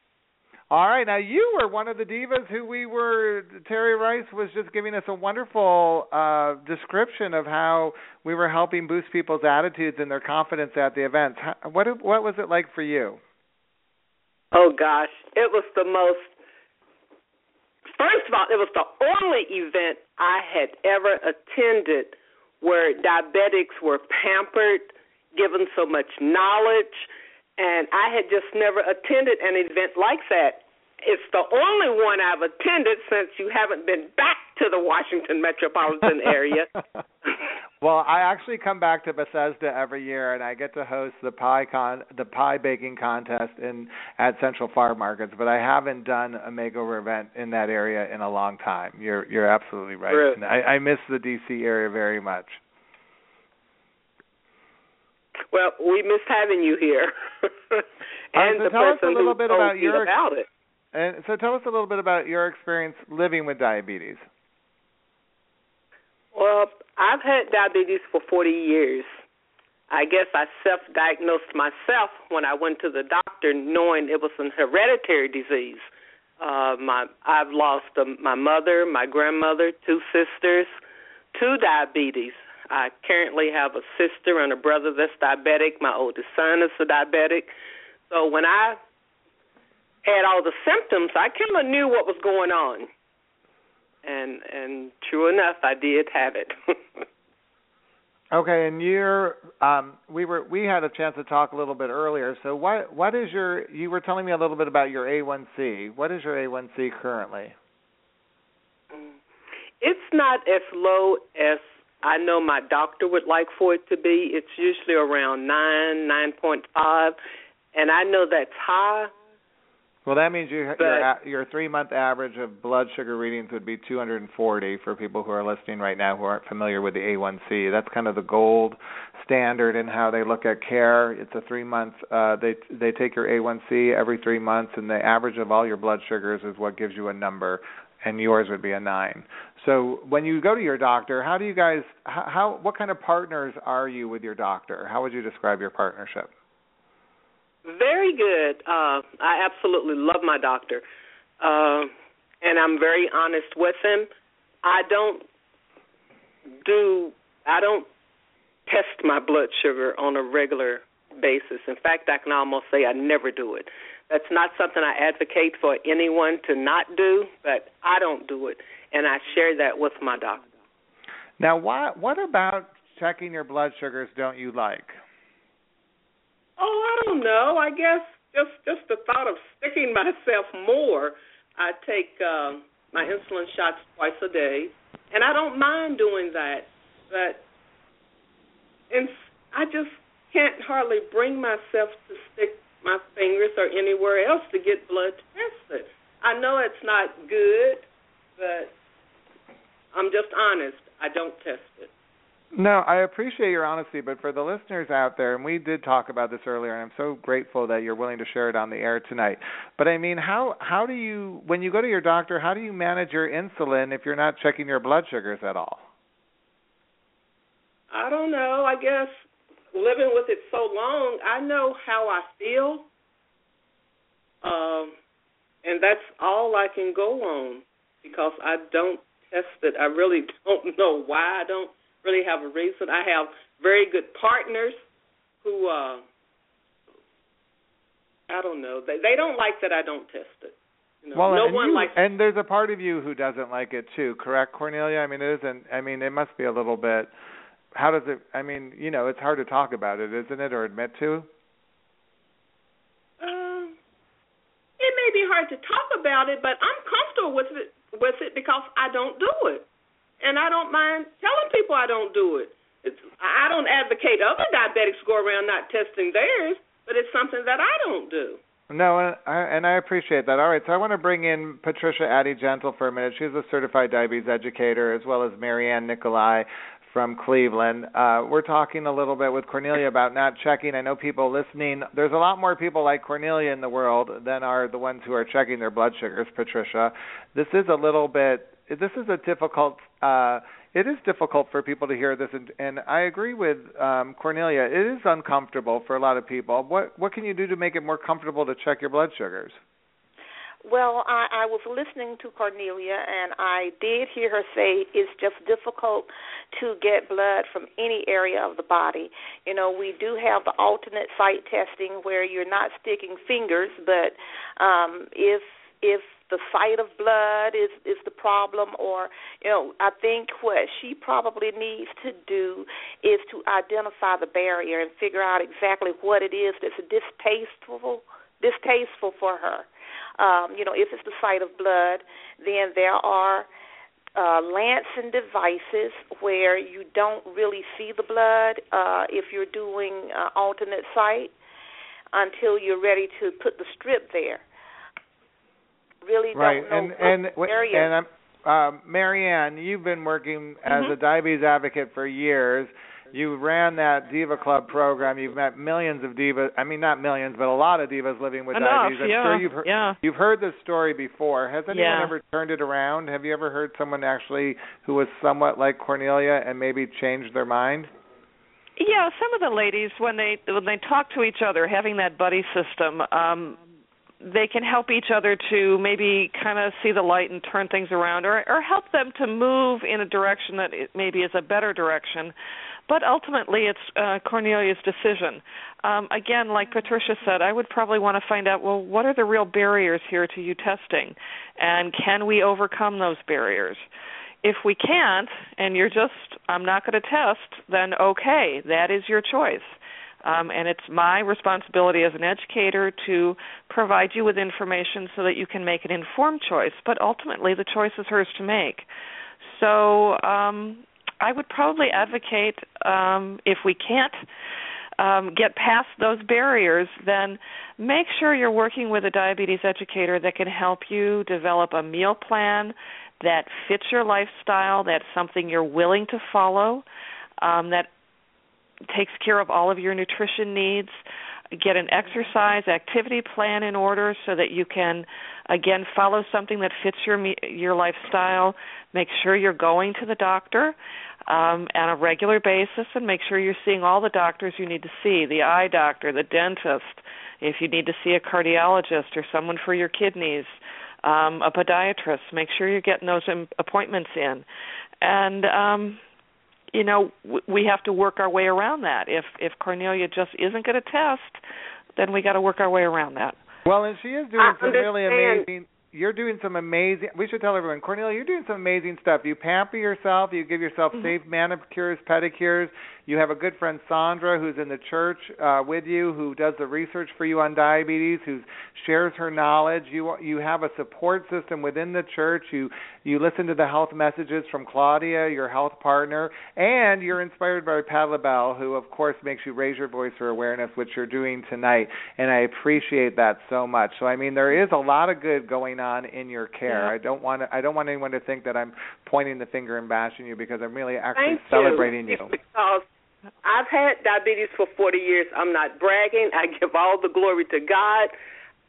All right, now you were one of the divas who we were. Terry Rice was just giving us a wonderful uh, description of how we were helping boost people's attitudes and their confidence at the events. What what was it like for you? Oh gosh, it was the most. First of all, it was the only event I had ever attended where diabetics were pampered, given so much knowledge, and I had just never attended an event like that it's the only one I've attended since you haven't been back to the Washington metropolitan area. well, I actually come back to Bethesda every year, and I get to host the pie con the pie baking contest in at Central Farm Markets. But I haven't done a makeover event in that area in a long time. You're you're absolutely right. True. And I, I miss the DC area very much. Well, we miss having you here. and so the tell us a person little who bit about your about it. And so tell us a little bit about your experience living with diabetes. Well, I've had diabetes for 40 years. I guess I self-diagnosed myself when I went to the doctor, knowing it was an hereditary disease. Uh, my I've lost um, my mother, my grandmother, two sisters, to diabetes. I currently have a sister and a brother that's diabetic. My oldest son is a diabetic. So when I had all the symptoms, I kind of knew what was going on. And and true enough, I did have it. okay, and you're um we were we had a chance to talk a little bit earlier. So what what is your you were telling me a little bit about your A1C. What is your A1C currently? It's not as low as I know my doctor would like for it to be. It's usually around 9, 9.5, and I know that's high well, that means you, your your three month average of blood sugar readings would be 240 for people who are listening right now who aren't familiar with the A1C. That's kind of the gold standard in how they look at care. It's a three month. Uh, they they take your A1C every three months, and the average of all your blood sugars is what gives you a number, and yours would be a nine. So when you go to your doctor, how do you guys? How what kind of partners are you with your doctor? How would you describe your partnership? Very good. Uh, I absolutely love my doctor, uh, and I'm very honest with him. I don't do. I don't test my blood sugar on a regular basis. In fact, I can almost say I never do it. That's not something I advocate for anyone to not do, but I don't do it, and I share that with my doctor. Now, what what about checking your blood sugars don't you like? Oh, I don't know. I guess just just the thought of sticking myself more. I take um, my insulin shots twice a day, and I don't mind doing that. But and I just can't hardly bring myself to stick my fingers or anywhere else to get blood tested. I know it's not good, but I'm just honest. I don't test it. No, I appreciate your honesty, but for the listeners out there, and we did talk about this earlier, and I'm so grateful that you're willing to share it on the air tonight. But I mean, how how do you when you go to your doctor, how do you manage your insulin if you're not checking your blood sugars at all? I don't know. I guess living with it so long, I know how I feel. Um and that's all I can go on because I don't test it. I really don't know why I don't really have a reason. I have very good partners who uh I don't know. They they don't like that I don't test it. You know, well, no and one you, likes and there's a part of you who doesn't like it too, correct, Cornelia? I mean, it isn't. I mean, it must be a little bit. How does it? I mean, you know, it's hard to talk about it, isn't it, or admit to? Um, it may be hard to talk about it, but I'm comfortable with it with it because I don't do it and I don't mind telling people I don't do it. It's I don't advocate other diabetics go around not testing theirs, but it's something that I don't do. No, and I, appreciate that. All right, so I want to bring in Patricia Addy Gentle for a minute. She's a certified diabetes educator, as well as Marianne Nikolai, from Cleveland. Uh, we're talking a little bit with Cornelia about not checking. I know people listening. There's a lot more people like Cornelia in the world than are the ones who are checking their blood sugars. Patricia, this is a little bit. This is a difficult. Uh, it is difficult for people to hear this, and, and I agree with um, Cornelia. It is uncomfortable for a lot of people. What what can you do to make it more comfortable to check your blood sugars? Well, I, I was listening to Cornelia, and I did hear her say it's just difficult to get blood from any area of the body. You know, we do have the alternate site testing where you're not sticking fingers, but um, if if the site of blood is is the problem or you know i think what she probably needs to do is to identify the barrier and figure out exactly what it is that's distasteful distasteful for her um, you know, if it's the site of blood, then there are uh, Lancing devices where you don't really see the blood uh, if you're doing uh, alternate site until you're ready to put the strip there. Really right. don't know and, and, area. And I'm, uh, Marianne, you've been working as Mhm. a diabetes advocate for years. You ran that Diva Club program. You've met millions of divas. I mean, not millions, but a lot of divas living with Enough, diabetes. I'm yeah, sure you've heard, yeah. you've heard this story before. Has anyone Yeah. ever turned it around? Have you ever heard someone actually who was somewhat like Cornelia and maybe changed their mind? Yeah, some of the ladies when they when they talk to each other, having that buddy system, um they can help each other to maybe kind of see the light and turn things around or or help them to move in a direction that maybe is a better direction. But ultimately it's uh Cornelia's decision. Um again, like Patricia said, I would probably want to find out well what are the real barriers here to you testing and can we overcome those barriers? if we can't and you're just I'm not going to test, then okay, that is your choice. Um, and it's my responsibility as an educator to provide you with information so that you can make an informed choice. But ultimately, the choice is hers to make. So um, I would probably advocate um, if we can't um, get past those barriers, then make sure you're working with a diabetes educator that can help you develop a meal plan that fits your lifestyle, that's something you're willing to follow, um, that takes care of all of your nutrition needs. Get an exercise activity plan in order so that you can again follow something that fits your your lifestyle. Make sure you're going to the doctor um, on a regular basis, and make sure you're seeing all the doctors you need to see: the eye doctor, the dentist. If you need to see a cardiologist or someone for your kidneys, um, a podiatrist. Make sure you're getting those appointments in, and um, you know w- we have to work our way around that. If if Cornelia just isn't going to test, then we got to work our way around that. Well, and she is doing I some really amazing. You're doing some amazing. We should tell everyone, Cornelia, you're doing some amazing stuff. You pamper yourself. You give yourself Mhm. safe manicures, pedicures. You have a good friend Sandra, who's in the church uh, with you, who does the research for you on diabetes, who shares her knowledge. You you have a support system within the church. You you listen to the health messages from Claudia, your health partner, and you're inspired by Pat LaBelle, who of course makes you raise your voice for awareness, which you're doing tonight. And I appreciate that so much. So I mean, there is a lot of good going on in your care. Yeah. I don't want to, I don't want anyone to think that I'm pointing the finger and bashing you because I'm really actually Thank celebrating you. you. Because I've had diabetes for 40 years. I'm not bragging. I give all the glory to God.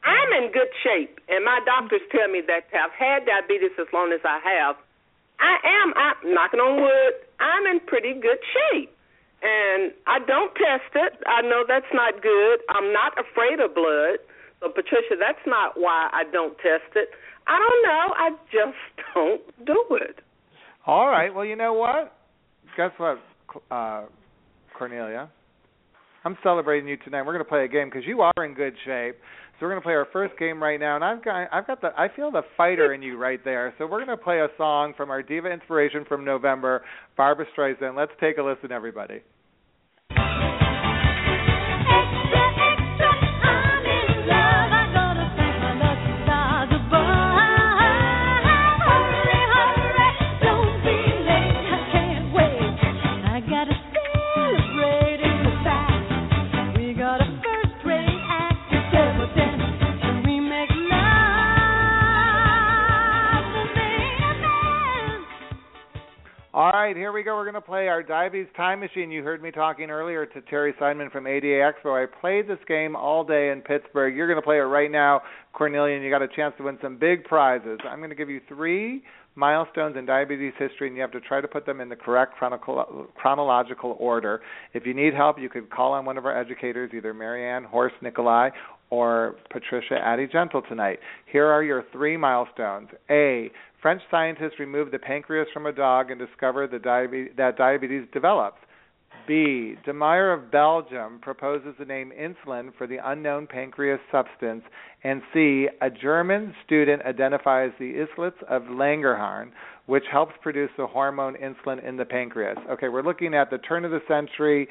I'm in good shape, and my doctors tell me that to have had diabetes as long as I have, I am. I'm knocking on wood. I'm in pretty good shape, and I don't test it. I know that's not good. I'm not afraid of blood. So Patricia, that's not why I don't test it. I don't know. I just don't do it. All right. Well, you know what? Guess what, uh, Cornelia? I'm celebrating you tonight. We're going to play a game because you are in good shape. So we're going to play our first game right now, and I've got I've got the I feel the fighter in you right there. So we're going to play a song from our diva inspiration from November, Barbra Streisand. Let's take a listen, everybody. Right, here we go. We're going to play our Diabetes Time Machine. You heard me talking earlier to Terry Simon from ADA Expo. I played this game all day in Pittsburgh. You're going to play it right now, Cornelia, and you got a chance to win some big prizes. I'm going to give you three milestones in diabetes history, and you have to try to put them in the correct chronological order. If you need help, you could call on one of our educators, either Marianne Horst Nikolai or Patricia Addy Gentle tonight. Here are your three milestones. A. French scientists removed the pancreas from a dog and discovered diabetes, that diabetes develops. B. De Meyer of Belgium proposes the name insulin for the unknown pancreas substance. And C. A German student identifies the islets of Langerhans, which helps produce the hormone insulin in the pancreas. Okay, we're looking at the turn of the century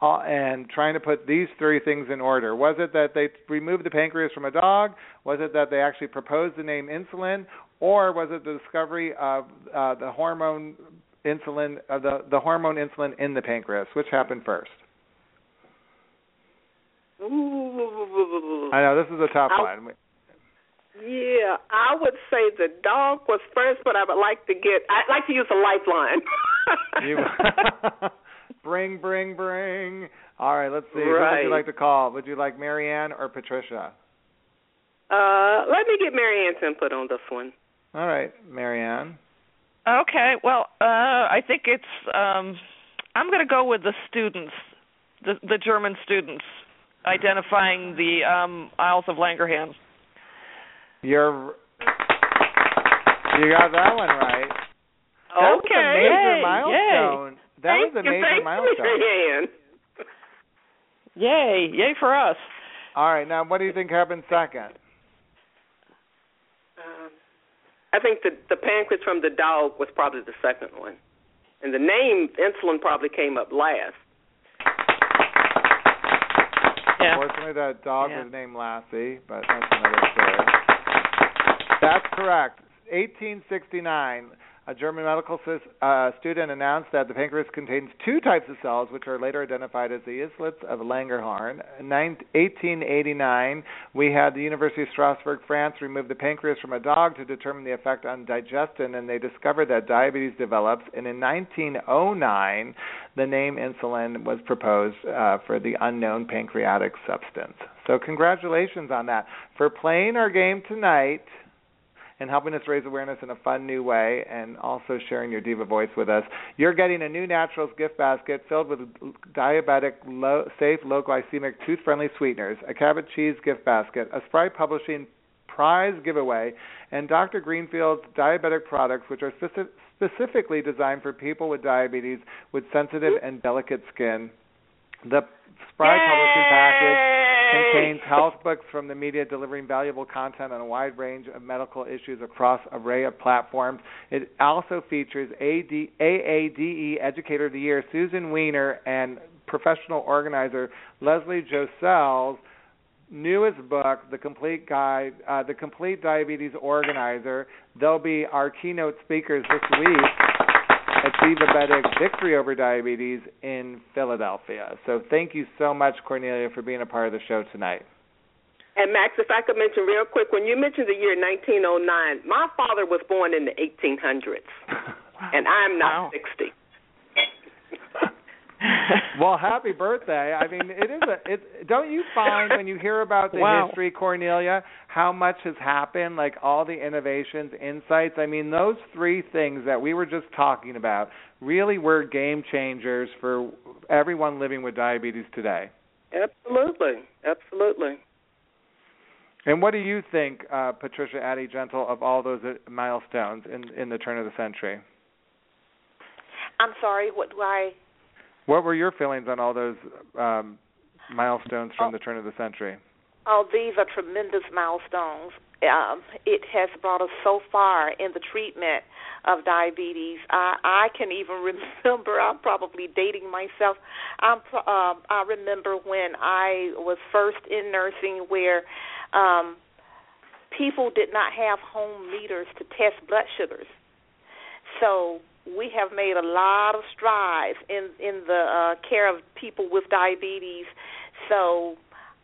uh, and trying to put these three things in order. Was it that they removed the pancreas from a dog? Was it that they actually proposed the name insulin? Or was it the discovery of uh, the hormone insulin, uh, the the hormone insulin in the pancreas? Which happened first? Ooh. I know this is a tough I, one. Yeah, I would say the dog was first, but I would like to get. I'd like to use a lifeline. you, bring, bring, bring. All right, let's see. Right. Who would you like to call? Would you like Marianne or Patricia? Uh, let me get Marianne's input on this one. All right, Marianne. Okay. Well, uh, I think it's. Um, I'm going to go with the students, the the German students, identifying the um, Isles of Langerhans. You're. You got that one right. That was a Okay. major Yay, milestone. That Thank was a you, major thank milestone. Marianne. Yay! Yay for us. All right, now what do you think happened second? Um, I think the the pancreas from the dog was probably the second one, and the name insulin probably came up last. Yeah. Unfortunately, that dog Yeah. was named Lassie, but that's another story. That's correct. 1869, a German medical uh, student announced that the pancreas contains two types of cells, which are later identified as the islets of Langerhans. In 1889, we had the University of Strasbourg, France, remove the pancreas from a dog to determine the effect on digestion, and they discovered that diabetes develops. And in 1909, the name insulin was proposed uh, for the unknown pancreatic substance. So, congratulations on that. For playing our game tonight, and helping us raise awareness in a fun new way and also sharing your diva voice with us. You're getting a NuNaturals gift basket filled with diabetic, low, safe, low glycemic, tooth friendly sweeteners, a Cabot cheese gift basket, a Spry Publishing prize giveaway, and Dr. Greenfield's diabetic products, which are speci- specifically designed for people with diabetes with sensitive and delicate skin. The Spry Publishing package contains health books from the media delivering valuable content on a wide range of medical issues across an array of platforms. It also features AD, AADE Educator of the Year Susan Weiner and professional organizer Leslie Josel's newest book, The Complete Guide, uh, The Complete Diabetes Organizer. They'll be our keynote speakers this week at Divabetic Victory Over Diabetes in Philadelphia. So thank you so much, Cornelia, for being a part of the show tonight. And Max, if I could mention real quick, when you mentioned the year 1909, my father was born in the 1800s, and I'm not Wow. 60. well, happy birthday. I mean, it is a it don't you find when you hear about the Wow. history Cornelia how much has happened like all the innovations, insights. I mean, those three things that we were just talking about really were game changers for everyone living with diabetes today. Absolutely, absolutely. And what do you think, uh, Patricia Addy Gentle, of all those uh, milestones in in the turn of the century? I'm sorry. What do I? What were your feelings on all those um, milestones from the turn of the century? Oh, these are tremendous milestones. Um, it has brought us so far in the treatment of diabetes. I, I can even remember. I'm probably dating myself. I'm, um, I remember when I was first in nursing, where um, people did not have home meters to test blood sugars. So we have made a lot of strides in in the uh, care of people with diabetes. So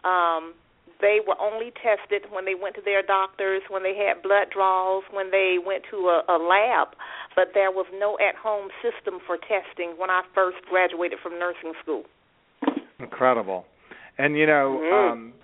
um, they were only tested when they went to their doctors, when they had blood draws, when they went to a, a lab but there was no at-home system for testing when I first graduated from nursing school. Incredible. And you know, Mhm. um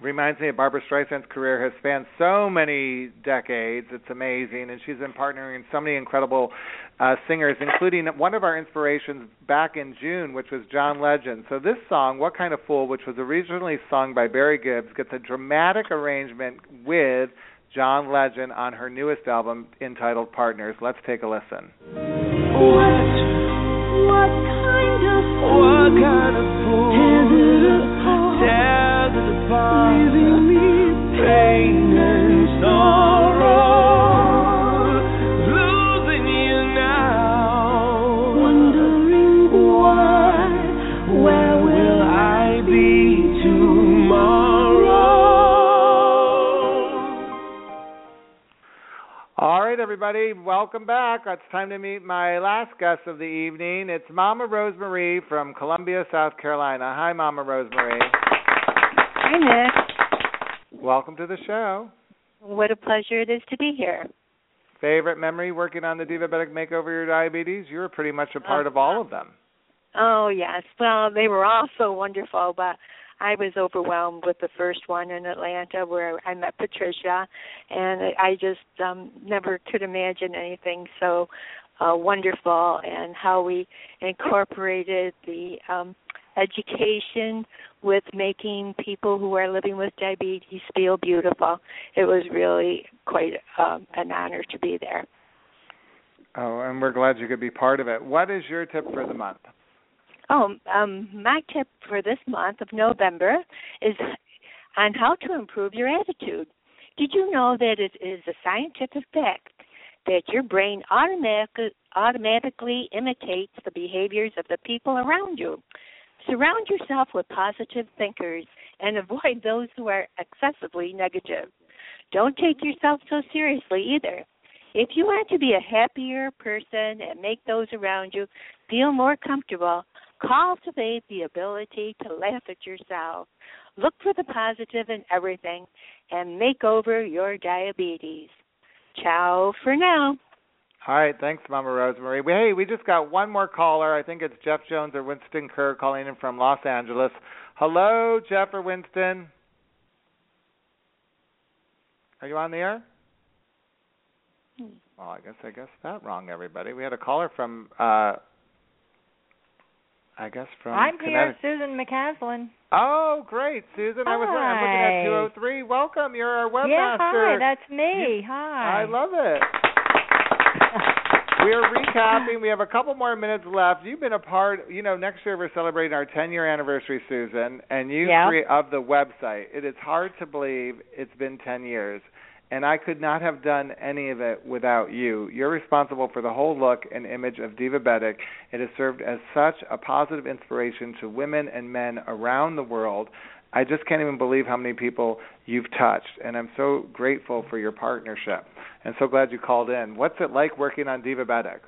reminds me of Barbra Streisand's career has spanned so many decades. It's amazing, and she's been partnering in so many incredible uh, singers, including one of our inspirations back in June, which was John Legend. So this song, "What Kind of Fool," which was originally sung by Barry Gibbs, gets a dramatic arrangement with John Legend on her newest album entitled Partners. Let's take a listen. What kind of What kind of everybody, welcome back. It's time to meet my last guest of the evening. It's Mama Rosemarie from Columbia, South Carolina. Hi, Mama Rosemarie. Hi, Nick. Welcome to the show. What a pleasure it is to be here. Favorite memory working on the Divabetic Makeover Your Diabetes? You were pretty much a part uh, of all of them. Oh, yes. Well, they were all so wonderful, but I was overwhelmed with the first one in Atlanta where I met Patricia, and I just um never could imagine anything so uh wonderful and how we incorporated the um education with making people who are living with diabetes feel beautiful. It was really quite um, an honor to be there. Oh, and we're glad you could be part of it. What is your tip for the month? Oh, um, my tip for this month of November is on how to improve your attitude. Did you know that it is a scientific fact that your brain automatic, automatically imitates the behaviors of the people around you? Surround yourself with positive thinkers and avoid those who are excessively negative. Don't take yourself so seriously either. If you want to be a happier person and make those around you feel more comfortable, cultivate the ability to laugh at yourself. Look for the positive in everything and make over your diabetes. Ciao for now. All right, thanks, Mama Rosemary. We, hey, we just got one more caller. I think it's Jeff Jones or Winston Kerr calling in from Los Angeles. Hello, Jeff or Winston. Are you on the air? Well, I guess I guess that wrong, everybody. We had a caller from, uh I guess from. I'm here, Susan McCaslin. Oh, great, Susan. I was I'm looking at 203. Welcome. You're our webmaster. Yeah, hi, that's me. hi. I love it. We're recapping. We have a couple more minutes left. You've been a part. You know, next year we're celebrating our 10 year anniversary, Susan, and you Yeah. crea- of the website. It is hard to believe it's been 10 years, and I could not have done any of it without you. You're responsible for the whole look and image of Divabetic. It has served as such a positive inspiration to women and men around the world. I just can't even believe how many people you've touched, and I'm so grateful for your partnership. And so glad you called in. What's it like working on Divabetic?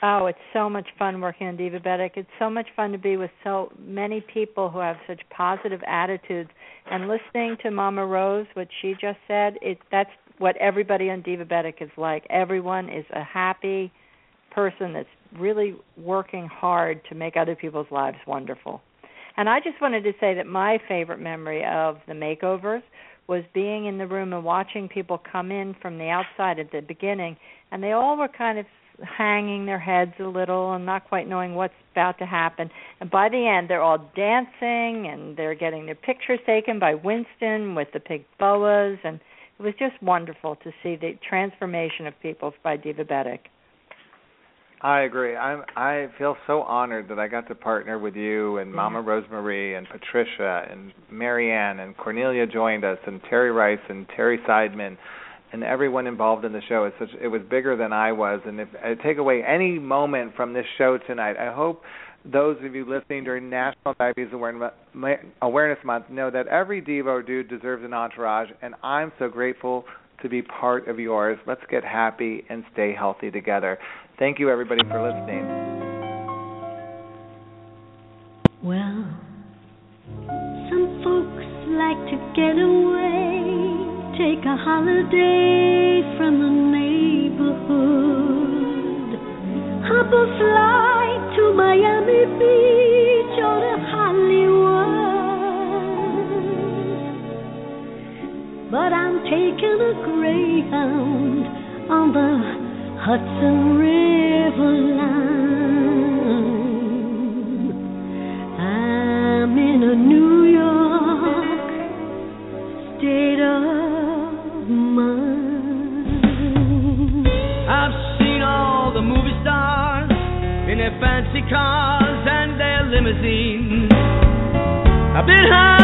Oh, it's so much fun working on Diva Divabetic. It's so much fun to be with so many people who have such positive attitudes. And listening to Mama Rose, what she just said, it that's what everybody on Diva Divabetic is like. Everyone is a happy person that's really working hard to make other people's lives wonderful. And I just wanted to say that my favorite memory of the makeovers was being in the room and watching people come in from the outside at the beginning, and they all were kind of hanging their heads a little and not quite knowing what's about to happen. And by the end, they're all dancing and they're getting their pictures taken by Winston with the pink boas, and it was just wonderful to see the transformation of people by Diva Divabetic. I agree. I'm I feel so honored that I got to partner with you and mm-hmm. Mama Rosemarie and Patricia and Marianne and Cornelia joined us and Terry Rice and Terry Seidman and everyone involved in the show. It's such it was bigger than I was and if I take away any moment from this show tonight, I hope those of you listening during National Diabetes Awareness Awareness Month know that every Devo dude deserves an entourage and I'm so grateful to be part of yours. Let's get happy and stay healthy together. Thank you, everybody, for listening. Well, some folks like to get away, take a holiday from the neighborhood. hop a flight to Miami Beach or to Hollywood. But I'm taking a Greyhound on the Hudson River line. I'm in a New York state of cars and their limousines. I've been high